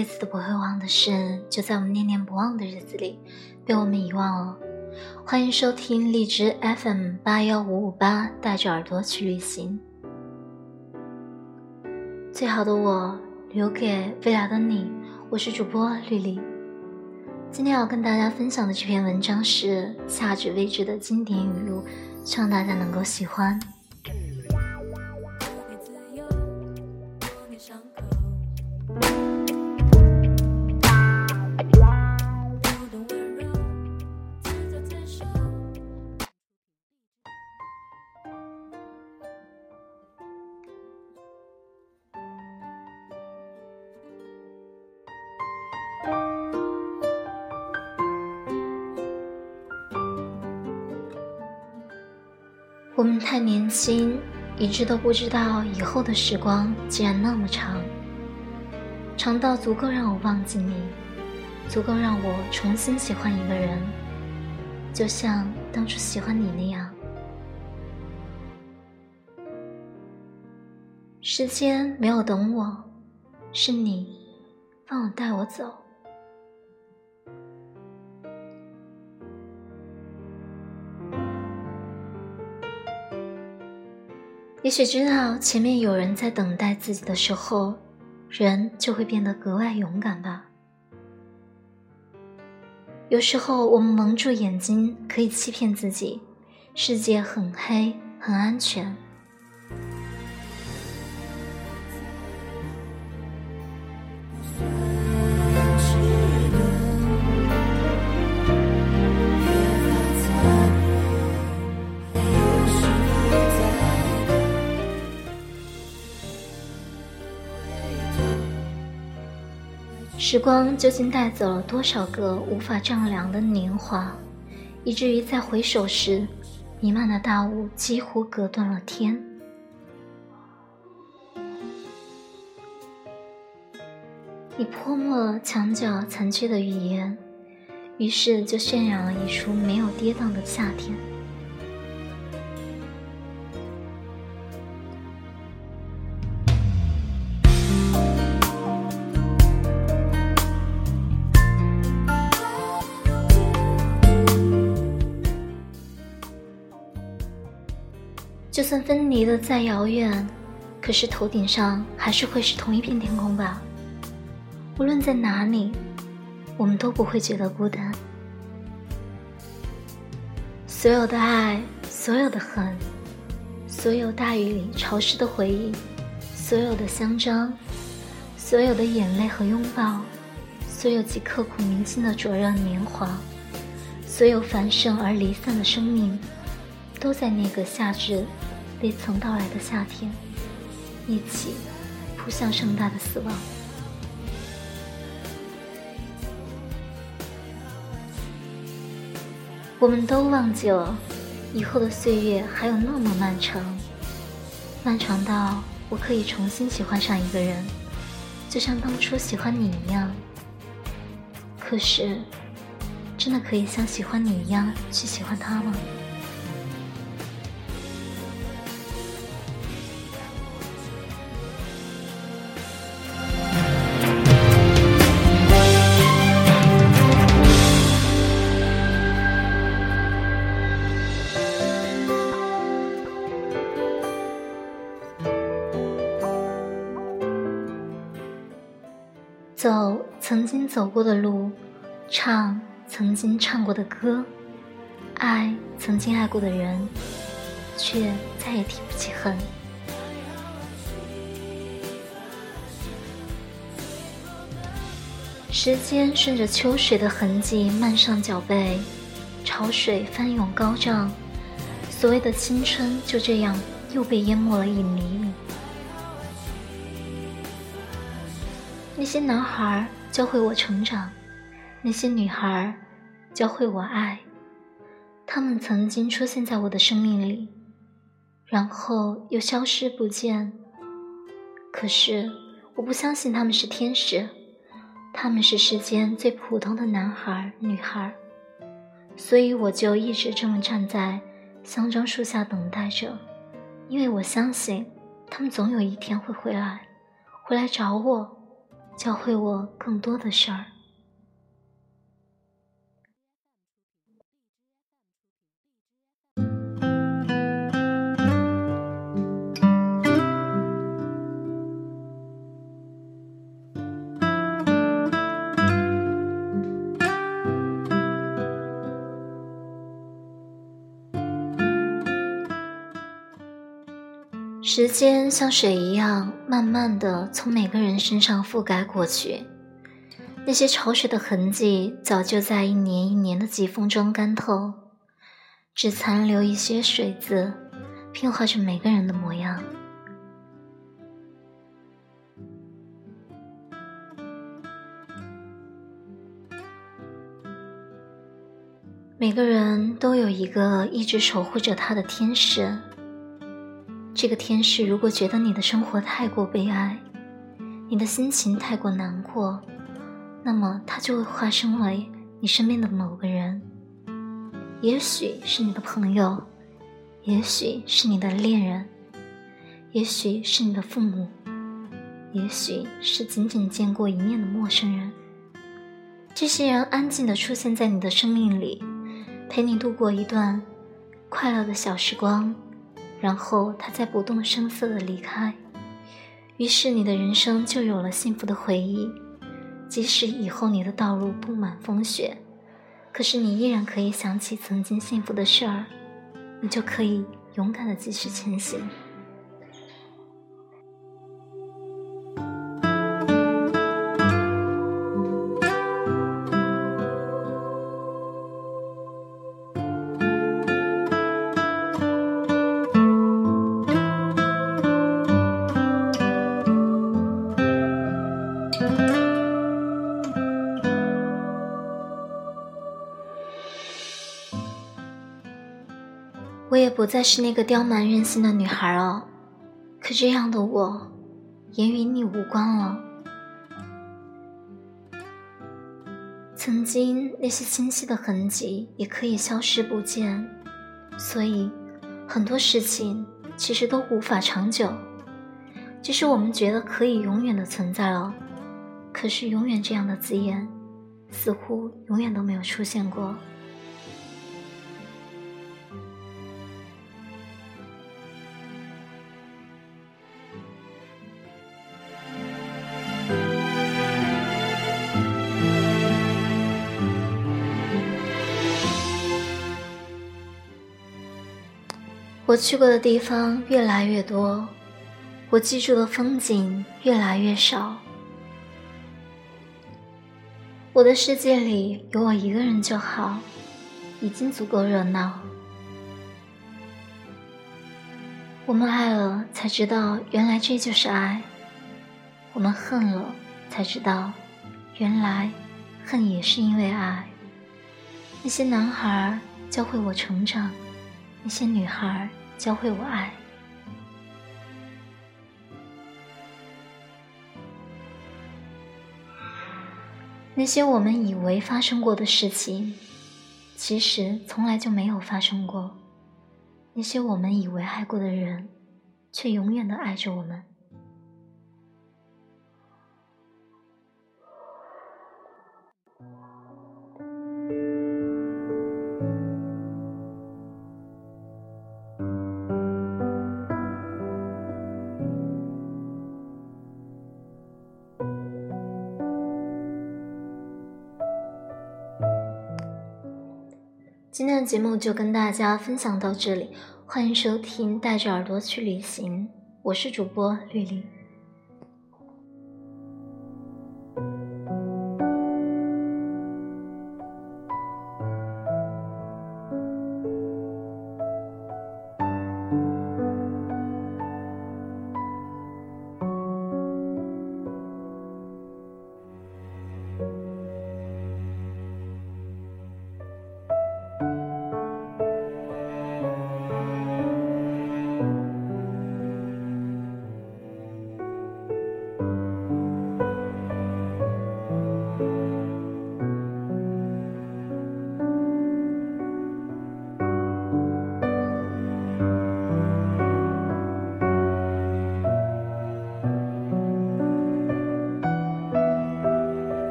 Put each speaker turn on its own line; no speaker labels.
辈子都不会忘的事，就在我们念念不忘的日子里被我们遗忘了。欢迎收听荔枝 FM 八幺五五八，带着耳朵去旅行。最好的我留给未来的你，我是主播丽丽。今天要跟大家分享的这篇文章是夏至未至的经典语录，希望大家能够喜欢。我们太年轻，一直都不知道以后的时光竟然那么长，长到足够让我忘记你，足够让我重新喜欢一个人，就像当初喜欢你那样。时间没有等我，是你放我带我走。也许知道前面有人在等待自己的时候，人就会变得格外勇敢吧。有时候我们蒙住眼睛，可以欺骗自己，世界很黑，很安全。时光究竟带走了多少个无法丈量的年华，以至于在回首时，弥漫的大雾几乎隔断了天。你泼墨了墙角残缺的语言，于是就渲染了一出没有跌宕的夏天。就算分离的再遥远，可是头顶上还是会是同一片天空吧。无论在哪里，我们都不会觉得孤单。所有的爱，所有的恨，所有大雨里潮湿的回忆，所有的香樟，所有的眼泪和拥抱，所有极刻骨铭心的灼热年华，所有繁盛而离散的生命。都在那个夏至未曾到来的夏天，一起扑向盛大的死亡。我们都忘记了，以后的岁月还有那么漫长，漫长到我可以重新喜欢上一个人，就像当初喜欢你一样。可是，真的可以像喜欢你一样去喜欢他吗？走曾经走过的路，唱曾经唱过的歌，爱曾经爱过的人，却再也提不起恨。时间顺着秋水的痕迹漫上脚背，潮水翻涌高涨，所谓的青春就这样又被淹没了一厘米那些男孩教会我成长，那些女孩教会我爱。他们曾经出现在我的生命里，然后又消失不见。可是我不相信他们是天使，他们是世间最普通的男孩女孩。所以我就一直这么站在香樟树下等待着，因为我相信他们总有一天会回来。回来找我，教会我更多的事儿。时间像水一样，慢慢的从每个人身上覆盖过去。那些潮水的痕迹，早就在一年一年的疾风中干透，只残留一些水渍，变化着每个人的模样。每个人都有一个一直守护着他的天使。这个天使如果觉得你的生活太过悲哀，你的心情太过难过，那么他就会化身为你身边的某个人，也许是你的朋友，也许是你的恋人，也许是你的父母，也许是仅仅见过一面的陌生人。这些人安静地出现在你的生命里，陪你度过一段快乐的小时光。然后他再不动声色地离开，于是你的人生就有了幸福的回忆。即使以后你的道路布满风雪，可是你依然可以想起曾经幸福的事儿，你就可以勇敢地继续前行。不再是那个刁蛮任性的女孩了，可这样的我，也与你无关了。曾经那些清晰的痕迹也可以消失不见，所以很多事情其实都无法长久。即使我们觉得可以永远的存在了，可是“永远”这样的字眼，似乎永远都没有出现过。我去过的地方越来越多，我记住的风景越来越少。我的世界里有我一个人就好，已经足够热闹。我们爱了，才知道原来这就是爱；我们恨了，才知道原来恨也是因为爱。那些男孩教会我成长，那些女孩。教会我爱。那些我们以为发生过的事情，其实从来就没有发生过。那些我们以为爱过的人，却永远的爱着我们。今天的节目就跟大家分享到这里，欢迎收听《带着耳朵去旅行》，我是主播绿丽。